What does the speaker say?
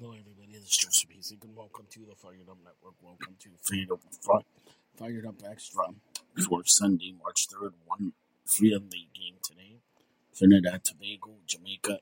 Hello, everybody. This is Joseph Basic, and welcome to the FiredUp Network. Welcome to Fired Up Front, FiredUp Extra for Sunday, March 3rd, 1 3 on the game today. Trinidad, Tobago, Jamaica,